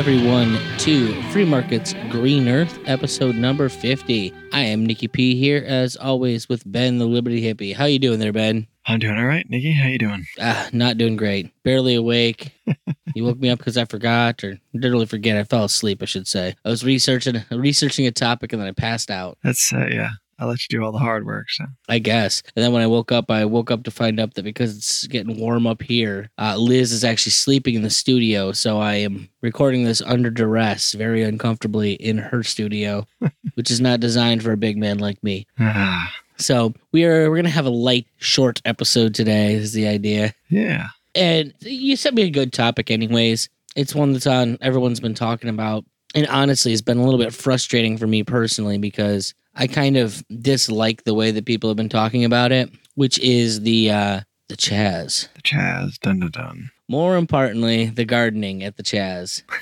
Everyone, to Free Markets Green Earth, episode number 50. I am Nikki P here, as always, with Ben the Liberty Hippie. How you doing there, Ben? I'm doing all right, Nikki. How you doing? Ah, not doing great. Barely awake. you woke me up because I forgot, or didn't really forget. I fell asleep, I should say. I was researching researching a topic and then I passed out. That's uh, yeah. I'll let you do all the hard work. So I guess. And then when I woke up, I woke up to find out that because it's getting warm up here, uh, Liz is actually sleeping in the studio. So I am recording this under duress, very uncomfortably in her studio, which is not designed for a big man like me. ah, So we are we're gonna have a light, short episode today. Is the idea. yeah. And you sent me a good topic, anyways. It's one that's on everyone's been talking about. And honestly, it's been a little bit frustrating for me personally because I kind of dislike the way that people have been talking about it, which is the uh the Chaz. The Chaz, dun dun dun. More importantly, the gardening at the Chaz.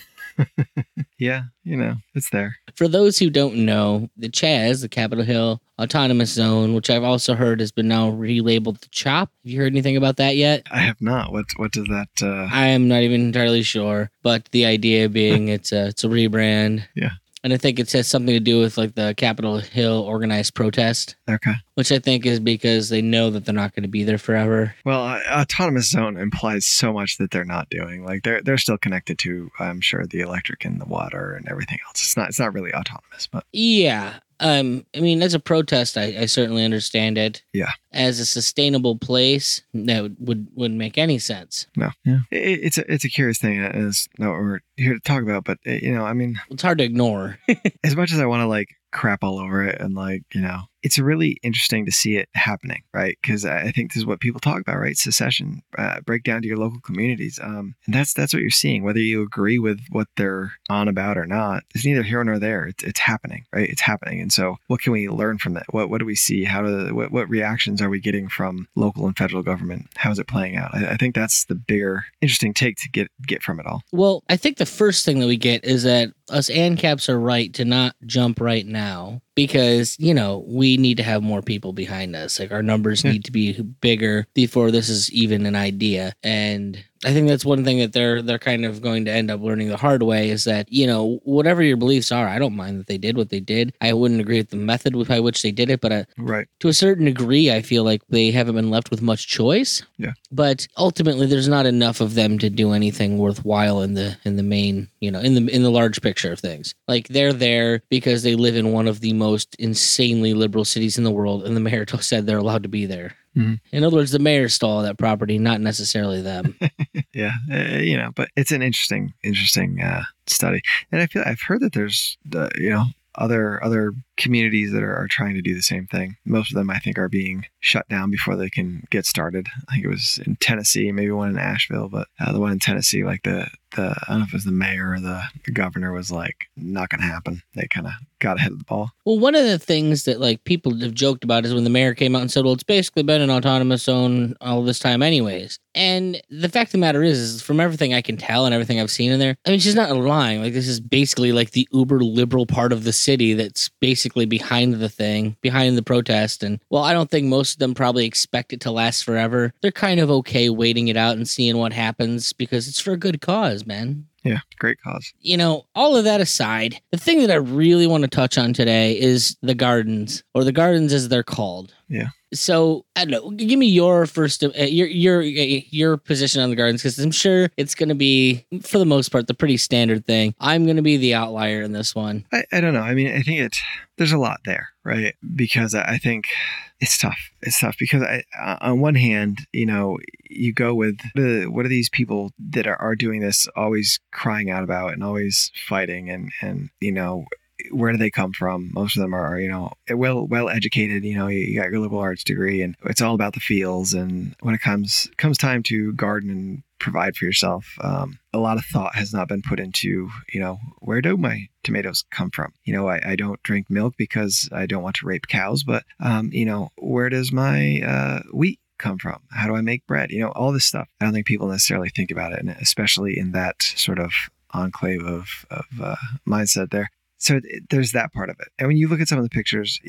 Yeah, you know it's there. For those who don't know, the Chaz, the Capitol Hill Autonomous Zone, which I've also heard has been now relabeled the CHOP. Have you heard anything about that yet? I have not. What what does that? uh I am not even entirely sure, but the idea being it's a it's a rebrand. Yeah. And I think it has something to do with like the Capitol Hill organized protest, Okay. Which I think is because they know that they're not going to be there forever. Well, uh, autonomous zone implies so much that they're not doing. Like they're they're still connected to, I'm sure, the electric and the water and everything else. It's not it's not really autonomous, but Yeah. Um, I mean, as a protest, I, I certainly understand it. Yeah. As a sustainable place, that would, would wouldn't make any sense. no. Yeah. It, it's a it's a curious thing. and It's not what we're here to talk about, but uh, you know, I mean, It's hard to ignore. as much as I want to like crap all over it and like, you know, it's really interesting to see it happening, right? Because I think this is what people talk about, right? Secession, uh, break down to your local communities, um, and that's that's what you're seeing. Whether you agree with what they're on about or not, it's neither here nor there. It's, it's happening, right? It's happening, and so what can we learn from that? What what do we see? How do what, what reactions are we getting from local and federal government? How is it playing out? I, I think that's the bigger, interesting take to get get from it all. Well, I think the first thing that we get is that us ANCAPs are right to not jump right now because, you know, we need to have more people behind us. Like our numbers hmm. need to be bigger before this is even an idea. And I think that's one thing that they're they're kind of going to end up learning the hard way is that, you know, whatever your beliefs are, I don't mind that they did what they did. I wouldn't agree with the method with by which they did it, but uh, Right. to a certain degree, I feel like they haven't been left with much choice. Yeah. But ultimately, there's not enough of them to do anything worthwhile in the in the main, you know, in the in the large picture of things. Like they're there because they live in one of the most insanely liberal cities in the world, and the mayor said they're allowed to be there. Mhm. In other words, the mayor stole that property, not necessarily them. yeah uh, you know but it's an interesting interesting uh study and i feel i've heard that there's uh, you know other other communities that are, are trying to do the same thing most of them i think are being shut down before they can get started i think it was in tennessee maybe one in asheville but uh, the one in tennessee like the the i don't know if it was the mayor or the, the governor was like not gonna happen they kind of got ahead of the ball Well, one of the things that like people have joked about is when the mayor came out and said, "Well, it's basically been an autonomous zone all this time, anyways." And the fact of the matter is, is from everything I can tell and everything I've seen in there, I mean, she's not lying. Like this is basically like the uber liberal part of the city that's basically behind the thing, behind the protest. And well, I don't think most of them probably expect it to last forever. They're kind of okay waiting it out and seeing what happens because it's for a good cause, man yeah great cause you know, all of that aside, the thing that I really want to touch on today is the gardens, or the gardens as they're called. Yeah. So I don't know. Give me your first, uh, your your your position on the gardens, because I'm sure it's going to be, for the most part, the pretty standard thing. I'm going to be the outlier in this one. I, I don't know. I mean, I think it. There's a lot there, right? Because I I think it's tough. It's tough because I, uh, on one hand, you know, you go with the what are these people that are, are doing this always crying out about and always fighting and and you know where do they come from? Most of them are, you know, well well educated. You know, you, got your liberal arts degree, and it's all about the fields. And when it comes comes time to garden and provide for yourself, um, a lot of thought has not been put into, you know, where do my tomatoes come from? You know, I, I don't drink milk because I don't want to rape cows, but um, you know, where does my uh, wheat come from? How do I make bread? You know, all this stuff. I don't think people necessarily think about it, and especially in that sort of enclave of, of uh, mindset there. So there's that part of it. And when you look at some of the pictures,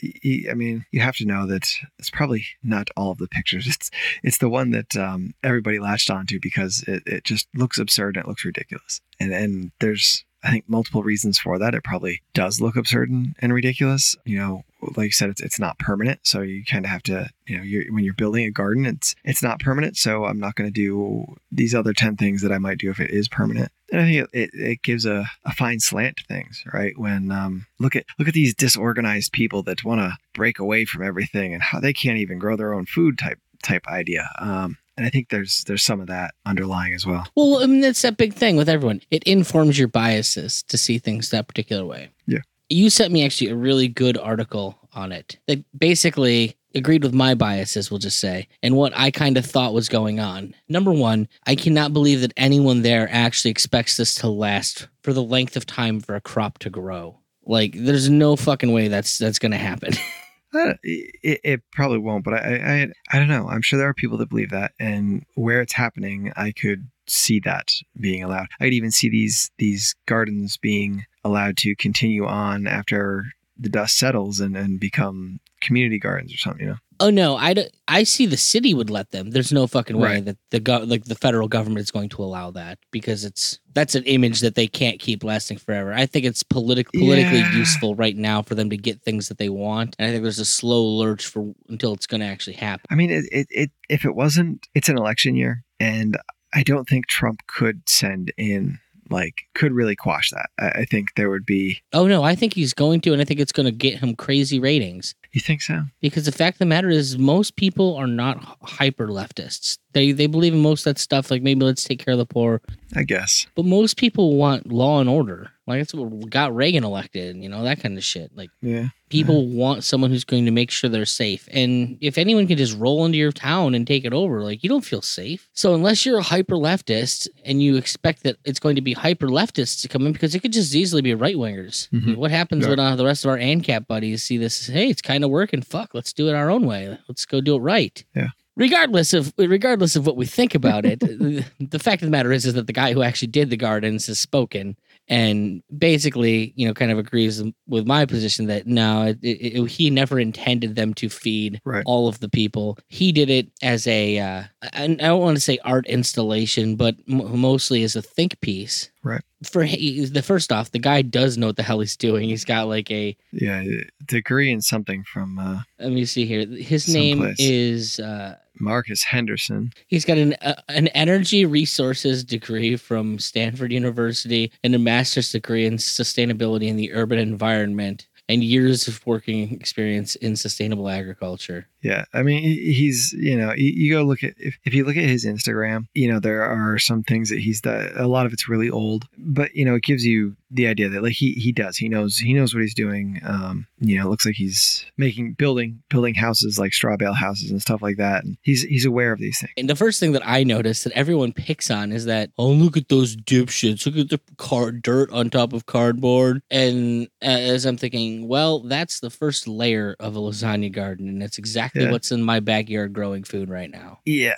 I mean, you have to know that it's probably not all of the pictures. It's it's the one that um, everybody latched onto because it, it just looks absurd and it looks ridiculous. And and there's I think multiple reasons for that. It probably does look absurd and, and ridiculous. You know, like you said, it's, it's not permanent. So you kind of have to, you know, you're, when you're building a garden, it's it's not permanent. So I'm not going to do these other 10 things that I might do if it is permanent. And I think it, it gives a, a fine slant to things, right? When um, look at look at these disorganized people that want to break away from everything and how they can't even grow their own food type type idea. Um, and I think there's there's some of that underlying as well. Well, I mean that's that big thing with everyone. It informs your biases to see things that particular way. Yeah. You sent me actually a really good article on it that basically agreed with my biases, we'll just say, and what I kind of thought was going on. Number one, I cannot believe that anyone there actually expects this to last for the length of time for a crop to grow. Like, there's no fucking way that's that's gonna happen. it, it, probably won't, but I, I, I don't know. I'm sure there are people that believe that, and where it's happening, I could see that being allowed. I could even see these these gardens being allowed to continue on after the dust settles and, and become community gardens or something. You know. Oh no, I, I see the city would let them. There's no fucking way right. that the go- like the federal government is going to allow that because it's that's an image that they can't keep lasting forever. I think it's politic politically yeah. useful right now for them to get things that they want, and I think there's a slow lurch for until it's going to actually happen. I mean, it, it, it if it wasn't, it's an election year, and I don't think Trump could send in like could really quash that. I, I, think there would be. Oh no, I think he's going to, and I think it's going to get him crazy ratings. You think so? Because the fact of the matter is, most people are not hyper leftists. They they believe in most of that stuff. Like maybe let's take care of the poor. I guess. But most people want law and order. Like that's what got Reagan elected. You know that kind of shit. Like yeah, people yeah. want someone who's going to make sure they're safe. And if anyone can just roll into your town and take it over, like you don't feel safe. So unless you're a hyper leftist and you expect that it's going to be hyper leftists to come in, because it could just easily be right wingers. Mm-hmm. What happens yeah. when uh, the rest of our ANCAP buddies see this? Hey, it's kind of working. Fuck, let's do it our own way. Let's go do it right. Yeah regardless of regardless of what we think about it, the fact of the matter is is that the guy who actually did the gardens has spoken and basically, you know, kind of agrees with my position that no, it, it, he never intended them to feed right. all of the people. He did it as a uh, I don't want to say art installation, but m- mostly as a think piece. Right. For the first off, the guy does know what the hell he's doing. He's got like a yeah degree in something from. Uh, let me see here. His name is. Uh, Marcus Henderson. He's got an uh, an energy resources degree from Stanford University and a master's degree in sustainability in the urban environment and years of working experience in sustainable agriculture. Yeah, I mean, he's you know, you, go look at if, if you look at his Instagram, you know, there are some things that he's done. A lot of it's really old, but you know, it gives you the idea that like he he does he knows he knows what he's doing. Um, you know, it looks like he's making building building houses like straw bale houses and stuff like that, and he's he's aware of these things. And the first thing that I noticed that everyone picks on is that oh look at those dipshits, look at the car dirt on top of cardboard, and as I'm thinking, well, that's the first layer of a lasagna garden, and it's exactly exactly yeah. what's in my backyard growing food right now. Yeah.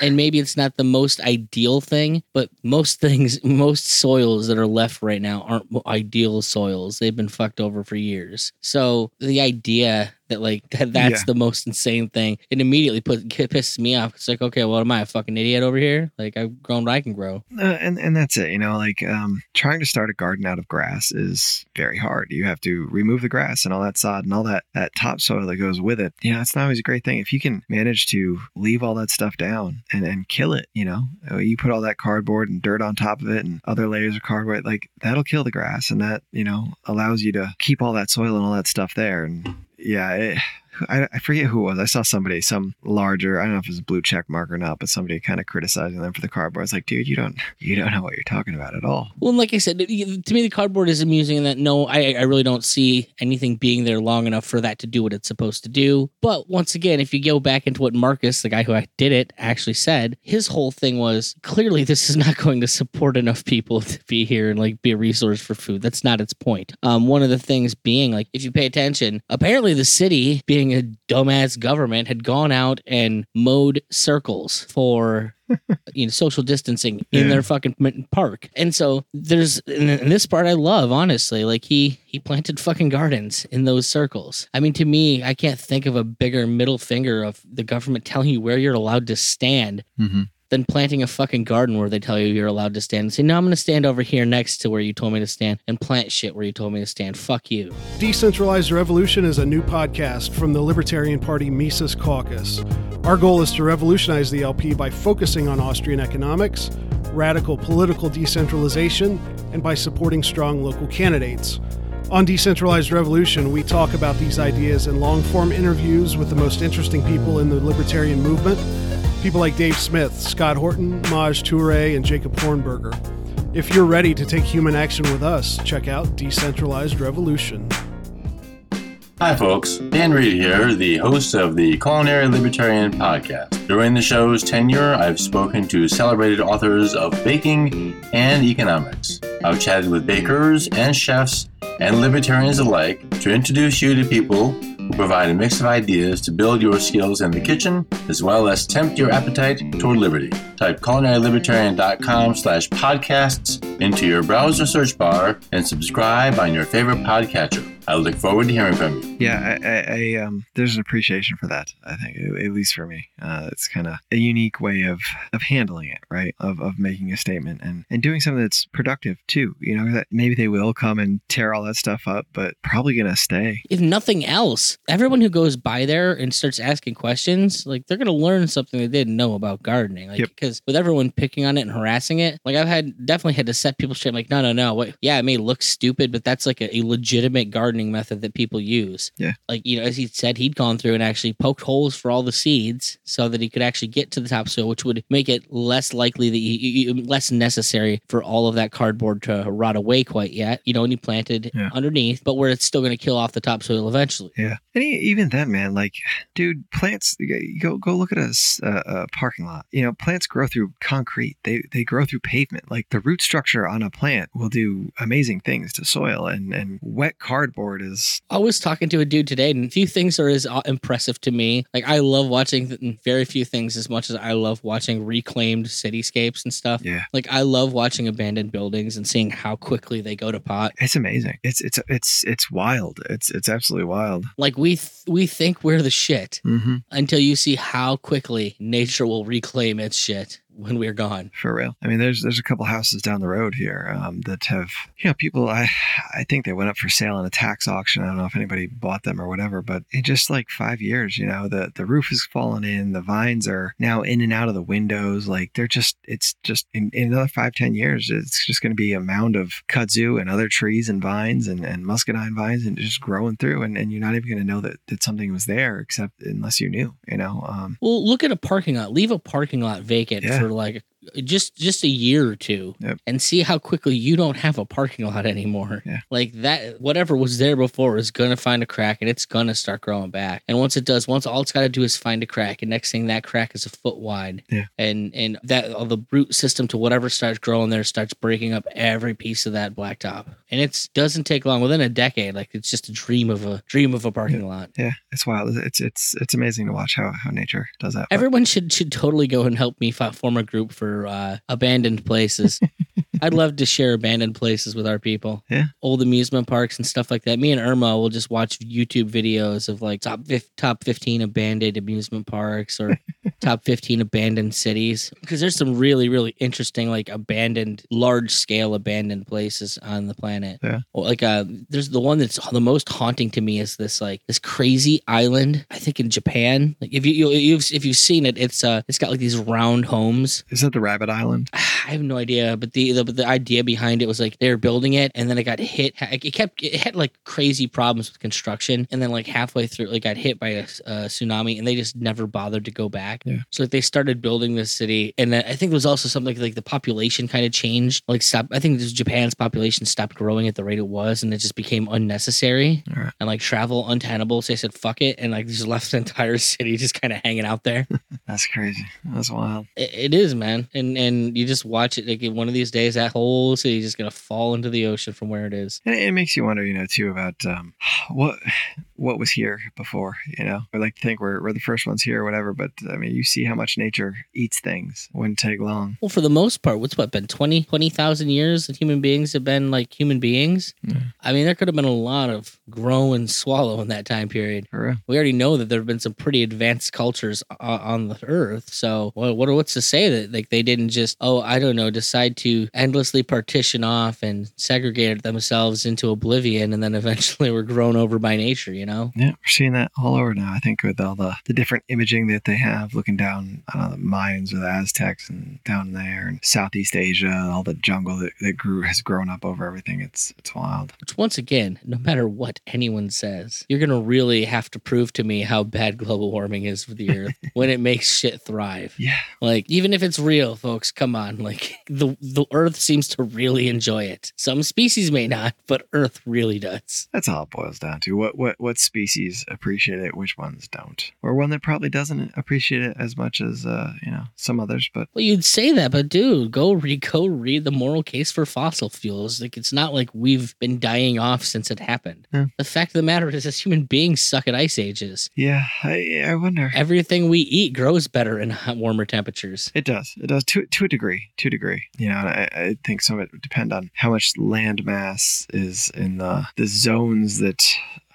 And maybe it's not the most ideal thing, but most things, most soils that are left right now aren't ideal soils. They've been fucked over for years. So the idea that like that, that's yeah. the most insane thing. It immediately put pisses me off. It's like, okay, well, am I a fucking idiot over here? Like I've grown what I can grow. Uh, and and that's it. You know, like um, trying to start a garden out of grass is very hard. You have to remove the grass and all that sod and all that that topsoil that goes with it. You know, it's not always a great thing. If you can manage to leave all that stuff down and and kill it, you know, uh, you put all that cardboard and dirt on top of it and other layers of cardboard, like that'll kill the grass and that you know allows you to keep all that soil and all that stuff there and yeah, it, I, I forget who it was. I saw somebody, some larger, I don't know if it was a blue check mark or not, but somebody kind of criticizing them for the cardboard. It's like, dude, you don't, you don't know what you're talking about at all. Well, like I said, to me, the cardboard is amusing in that no, I, I really don't see anything being there long enough for that to do what it's supposed to do. But once again, if you go back into what Marcus, the guy who did it, actually said, his whole thing was clearly this is not going to support enough people to be here and like be a resource for food. That's not its point. Um, one of the things being like, if you pay attention, apparently the city being a dumbass government had gone out and mowed circles for you know social distancing in Yeah. their fucking park. And so there's and and this part I love honestly. Like he he planted fucking gardens in those circles. I mean, to me, I can't think of a bigger middle finger of the government telling you where you're allowed to stand Mm-hmm. Than planting a fucking garden where they tell you you're allowed to stand and say, no, I'm going to stand over here next to where you told me to stand and plant shit where you told me to stand. Fuck you. Decentralized Revolution is a new podcast from the Libertarian Party Mises Caucus. Our goal is to revolutionize the LP by focusing on Austrian economics, radical political decentralization, and by supporting strong local candidates. On Decentralized Revolution, we talk about these ideas in long form interviews with the most interesting people in the libertarian movement. People like Dave Smith, Scott Horton, Maj Toure, and Jacob Hornberger. If you're ready to take human action with us, check out Decentralized Revolution. Hi, folks. Dan Reed here, the host of the Culinary Libertarian Podcast. During the show's tenure, I've spoken to celebrated authors of baking and economics. I've chatted with bakers and chefs and libertarians alike to introduce you to people provide a mix of ideas to build your skills in the kitchen as well as tempt your appetite toward liberty. Type culinarylibertarian.com slash podcasts into your browser search bar and subscribe on your favorite podcatcher. I look forward to hearing from you. Yeah, I, I, I um, there's an appreciation for that. I think, at at least for me, uh, it's kind of a unique way of of handling it, right? Of of making a statement and and doing something that's productive too. You know, that maybe they will come and tear all that stuff up, but probably gonna stay. If nothing else, everyone who goes by there and starts asking questions, like they're going to learn something they didn't know about gardening. Like, Yep. because with everyone picking on it and harassing it, like I've had definitely had to set people straight. Like, no, no, no. What? Yeah, it may look stupid, but that's like a, a legitimate gardening method that people use. Yeah. Like, you know, as he said, he'd gone through and actually poked holes for all the seeds so that he could actually get to the topsoil, which would make it less likely that you, less necessary for all of that cardboard to rot away quite yet. You know, and he planted Yeah. underneath, but where it's still going to kill off the topsoil eventually. Yeah, and e- even then, man, like, dude, plants go go look at a- a parking lot. You know, plants grow through concrete. They they grow through pavement. Like the root structure on a plant will do amazing things to soil, and and wet cardboard is I was talking to a dude today, and few things are as uh, impressive to me. Like I love watching very few things as much as I love watching reclaimed cityscapes and stuff. yeah, Like I love watching abandoned buildings and seeing how quickly they go to pot. it's amazing. It's it's it's it's wild. It's it's absolutely wild. Like we th- we think we're the shit Mm-hmm. until you see how quickly nature will reclaim its shit when we're gone. For real. I mean, there's there's a couple houses down the road here um, that have you know people. I I think they went up for sale in a tax auction. I don't know if anybody bought them or whatever, but in just like five years, you know, the the roof has fallen in. The vines are now in and out of the windows. Like they're just it's just in, in another five ten years, it's just going to be a mound of kudzu and other trees and vines and, and muscadine vines and just growing through, and, and you're not even going to know that that something was there except unless you knew. You know. Um, Well, look at a parking lot. Leave a parking lot vacant Yeah. For like just just a year or two Yep. and see how quickly you don't have a parking lot anymore. Yeah. Like that whatever was there before is gonna find a crack and it's gonna start growing back. And once it does, once all it's gotta do is find a crack, and next thing that crack is a foot wide. Yeah. And and that all the root system to whatever starts growing there starts breaking up every piece of that blacktop. And it doesn't take long. Within a decade, like it's just a dream of a dream of a parking lot. yeah, it's wild. It's it's it's amazing to watch how how nature does that. Everyone should should totally go and help me form a group for uh, abandoned places. I'd love to share abandoned places with our people. Yeah. Old amusement parks and stuff like that. Me and Irma will just watch YouTube videos of like top fif- top 15 abandoned amusement parks or top 15 abandoned cities because there's some really really interesting like abandoned large scale abandoned places on the planet. Yeah. Like uh there's the one that's the most haunting to me is this like this crazy island I think in Japan. Like if you, you you've if you've seen it it's uh it's got like these round homes Is that the Rabbit Island? I have no idea, but the, the the idea behind it was like they were building it, and then it got hit. It kept it had like crazy problems with construction, and then like halfway through, like got hit by a, a tsunami, and they just never bothered to go back. Yeah. So like, they started building this city, and I think it was also something like, like the population kind of changed. Like stop, I think this Japan's population stopped growing at the rate it was, and it just became unnecessary right. and like travel untenable. So they said fuck it, and like just left the entire city just kind of hanging out there. That's crazy. That's wild. It, it is, man, and and you just watch it. Like one of these days, that whole city is just gonna fall into the ocean from where it is. And it makes you wonder, you know, too about um, what what was here before. You know, I like to think we're we're the first ones here or whatever. But I mean, you see how much nature eats things. Wouldn't take long. Well, for the most part, what's what been 20 20,000 years that human beings have been like human beings? Yeah. I mean, there could have been a lot of grow and swallow in that time period. We already know that there have been some pretty advanced cultures on the earth. So, what, what what's to say that like they didn't just oh I don't know decide to endlessly partition off and segregate themselves into oblivion and then eventually were grown over by nature. You know. Yeah, we're seeing that all over now. I think with all the, the different imaging that they have, looking down, know, the Mayans or the Aztecs and down there, and Southeast Asia, all the jungle that, that grew has grown up over everything. It's it's wild. Which, once again, no matter what anyone says, you're going to really have to prove to me how bad global warming is for the earth when it makes shit thrive. Yeah, Like, even if it's real, folks, come on. Like, the, the earth seems to really enjoy it. Some species may not, but earth really does. that's all it boils down to. What what what species appreciate it, which ones don't, or one that probably doesn't appreciate it as much as uh, you know some others. But Well, you'd say that, but dude, go read, go read the moral case for fossil fuels. Like, it's not like we've been dying off since it happened. Yeah. The fact of the matter is, as human beings suck at ice ages. yeah, I I wonder. Everything we eat grows better in hot, warmer temperatures. It does. It does to to a degree. To a degree. You know, and I, I think some of it would depend on how much land mass is in the the zones that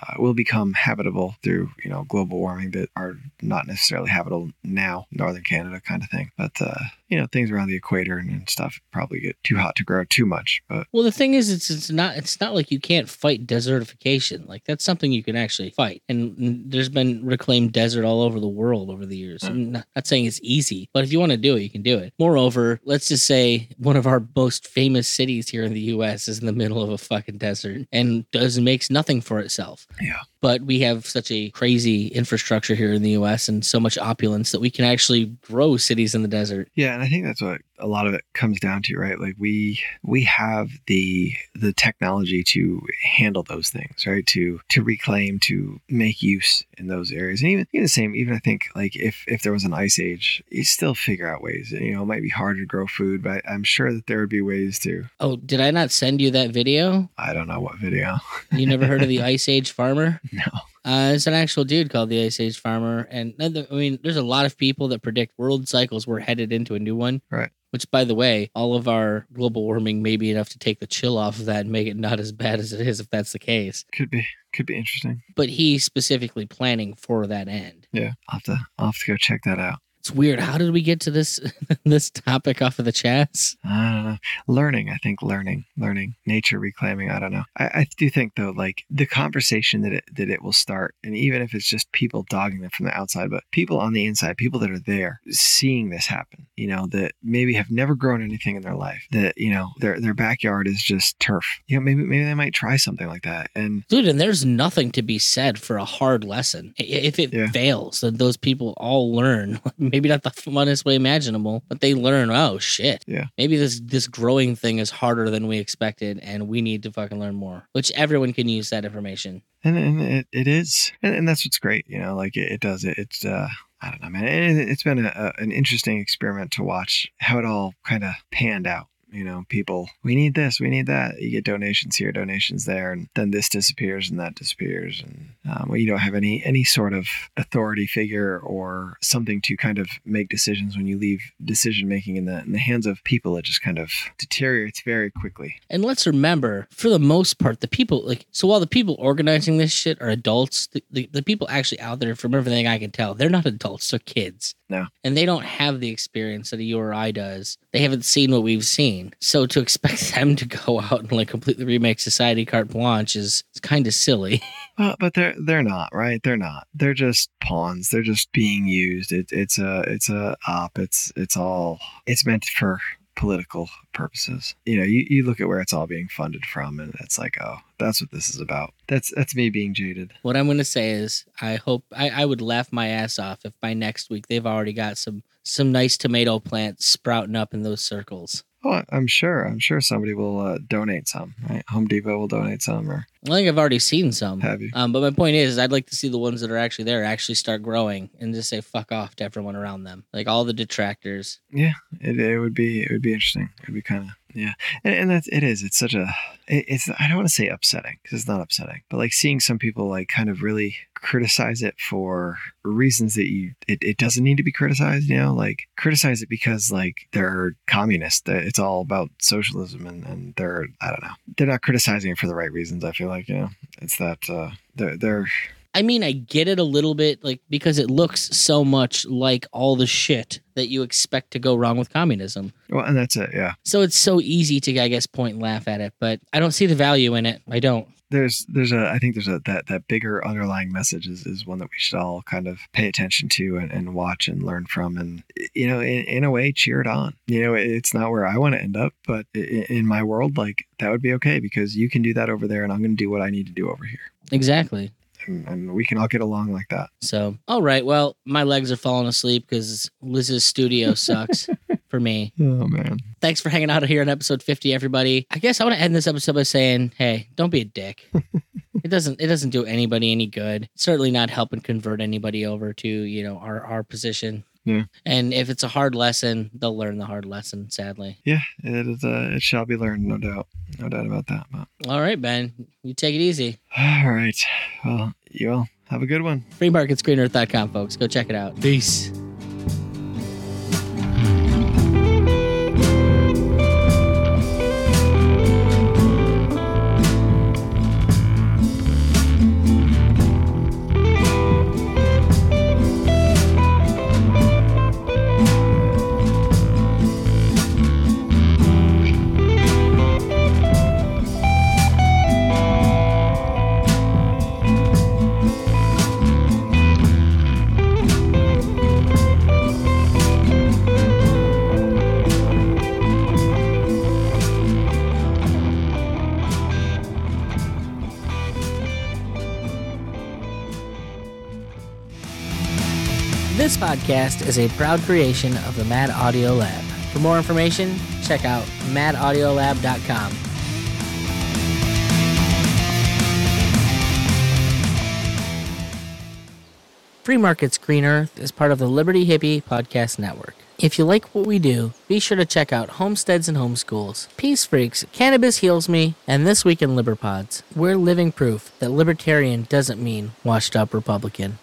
uh, will become habitable through you know global warming that are not necessarily habitable now, northern Canada kind of thing. But uh, you know, things around the equator and, and stuff probably get too hot to grow too much. But Well, the thing is, it's it's not it's not like you can't fight desertification. Like that's something you can actually fight. And mm, there's been reclaimed desert all over the world over the years. I'm not, not saying it's easy, but if you want to do it, you can do it. Moreover, let's just say one of our most famous cities here in the U.S. is in the middle of a fucking desert and does makes nothing for itself. Yeah. But we have such a crazy infrastructure here in the U.S. and so much opulence that we can actually grow cities in the desert. Yeah, and I think that's what a lot of it comes down to, right? Like we we have the the technology to handle those things, right? To to reclaim, to make use in those areas. And even, even the same, even I think like if if there was an ice age, you still figure out ways. You know, it might be harder to grow food, but I'm sure that there would be ways to. Oh, did I not send you that video? I don't know what video. You never heard of the Ice Age Farmer? No. Uh, it's an actual dude called the Ice Age Farmer, and I mean, there's a lot of people that predict world cycles. We're headed into a new one, Right. Which, by the way, all of our global warming may be enough to take the chill off of that and make it not as bad as it is, if that's the case. Could be could be interesting. But he's specifically planning for that end. Yeah, I'll have to I'll have to go check that out. It's weird. How did we get to this this topic off of the Chaz? I don't know. Learning, I think learning, learning, nature reclaiming. I don't know. I, I do think though, like the conversation that it that it will start, and even if it's just people dogging them from the outside, but people on the inside, people that are there, seeing this happen. You know, that maybe have never grown anything in their life. That you know, their their backyard is just turf. You know, maybe maybe they might try something like that. And Dude, and there's nothing to be said for a hard lesson. If it Yeah. fails, then those people all learn. Maybe not the funnest way imaginable, but they learn, oh shit. Yeah. Maybe this this growing thing is harder than we expected and we need to fucking learn more. Which everyone can use that information. and, and it, it is and, and that's what's great you know like it, it does it it's uh i don't know man it, it's been a, a, an interesting experiment to watch how it all kind of panned out you know people we need this we need that you get donations here donations there and then this disappears and that disappears and um, well, you don't have any any sort of authority figure or something to kind of make decisions when you leave decision making in the in the hands of people it just kind of deteriorates very quickly And let's remember, for the most part, the people like so while the people organizing this shit are adults, the, the, the people actually out there, from everything I can tell, they're not adults, they're kids. No. And they don't have the experience that a you or I does. They haven't seen what we've seen. So to expect them to go out and like completely remake society carte blanche is, is kind of silly. Well, but they're they're not right. They're not. They're just pawns. They're just being used. It, it's a it's a op. It's it's all. It's meant for political purposes. You know, you, you look at where it's all being funded from, and it's like, oh, that's what this is about. That's that's me being jaded. What I'm gonna say is I hope I, I would laugh my ass off if by next week they've already got some some nice tomato plants sprouting up in those circles. Oh, I'm sure. I'm sure somebody will uh, donate some. Right? Home Depot will donate some, or I think I've already seen some. have you? Um, but my point is, I'd like to see the ones that are actually there actually start growing and just say fuck off to everyone around them, like all the detractors. Yeah, it, it would be it would be interesting. It would be kind of and, and that's it is it's such a it, it's i don't want to say upsetting because it's not upsetting but like seeing some people like kind of really criticize it for reasons that you it, it doesn't need to be criticized you know? Like criticize it because like they're communist it's all about socialism and, and they're i don't know they're not criticizing it for the right reasons i feel like you know? It's that uh they're they're I mean, I get it a little bit, like because it looks so much like all the shit that you expect to go wrong with communism. well and that's it yeah So it's so easy to, I guess, point and laugh at it, but I don't see the value in it. I don't. there's there's a i think there's a that that bigger underlying message is, is one that we should all kind of pay attention to and, and watch and learn from and you know in, in a way cheer it on you know it's not where i want to end up but in, in my world like that would be okay because you can do that over there and i'm going to do what i need to do over here Exactly. And, and we can all get along like that So, all right. Well, my legs are falling asleep because Liz's studio sucks for me. oh man Thanks for hanging out here on episode 50, everybody. I guess I want to end this episode by saying, hey, don't be a dick. it doesn't it doesn't do anybody any good. Certainly not helping convert anybody over to, you know, our, our position. Yeah. And if it's a hard lesson, they'll learn the hard lesson, sadly. yeah it is uh, it shall be learned no doubt no doubt about that but All right, Ben. You take it easy. all right well you all have a good one freemarketsgreenearth.com, folks. Go check it out. Peace. This podcast is a proud creation of the Mad Audio Lab. For more information, check out madaudiolab.com. Free Markets Green Earth is part of the Liberty Hippie Podcast Network. If you like what we do, be sure to check out Homesteads and Homeschools, Peace Freaks, Cannabis Heals Me, and This Week in Liberpods. We're living proof that libertarian doesn't mean washed up Republican.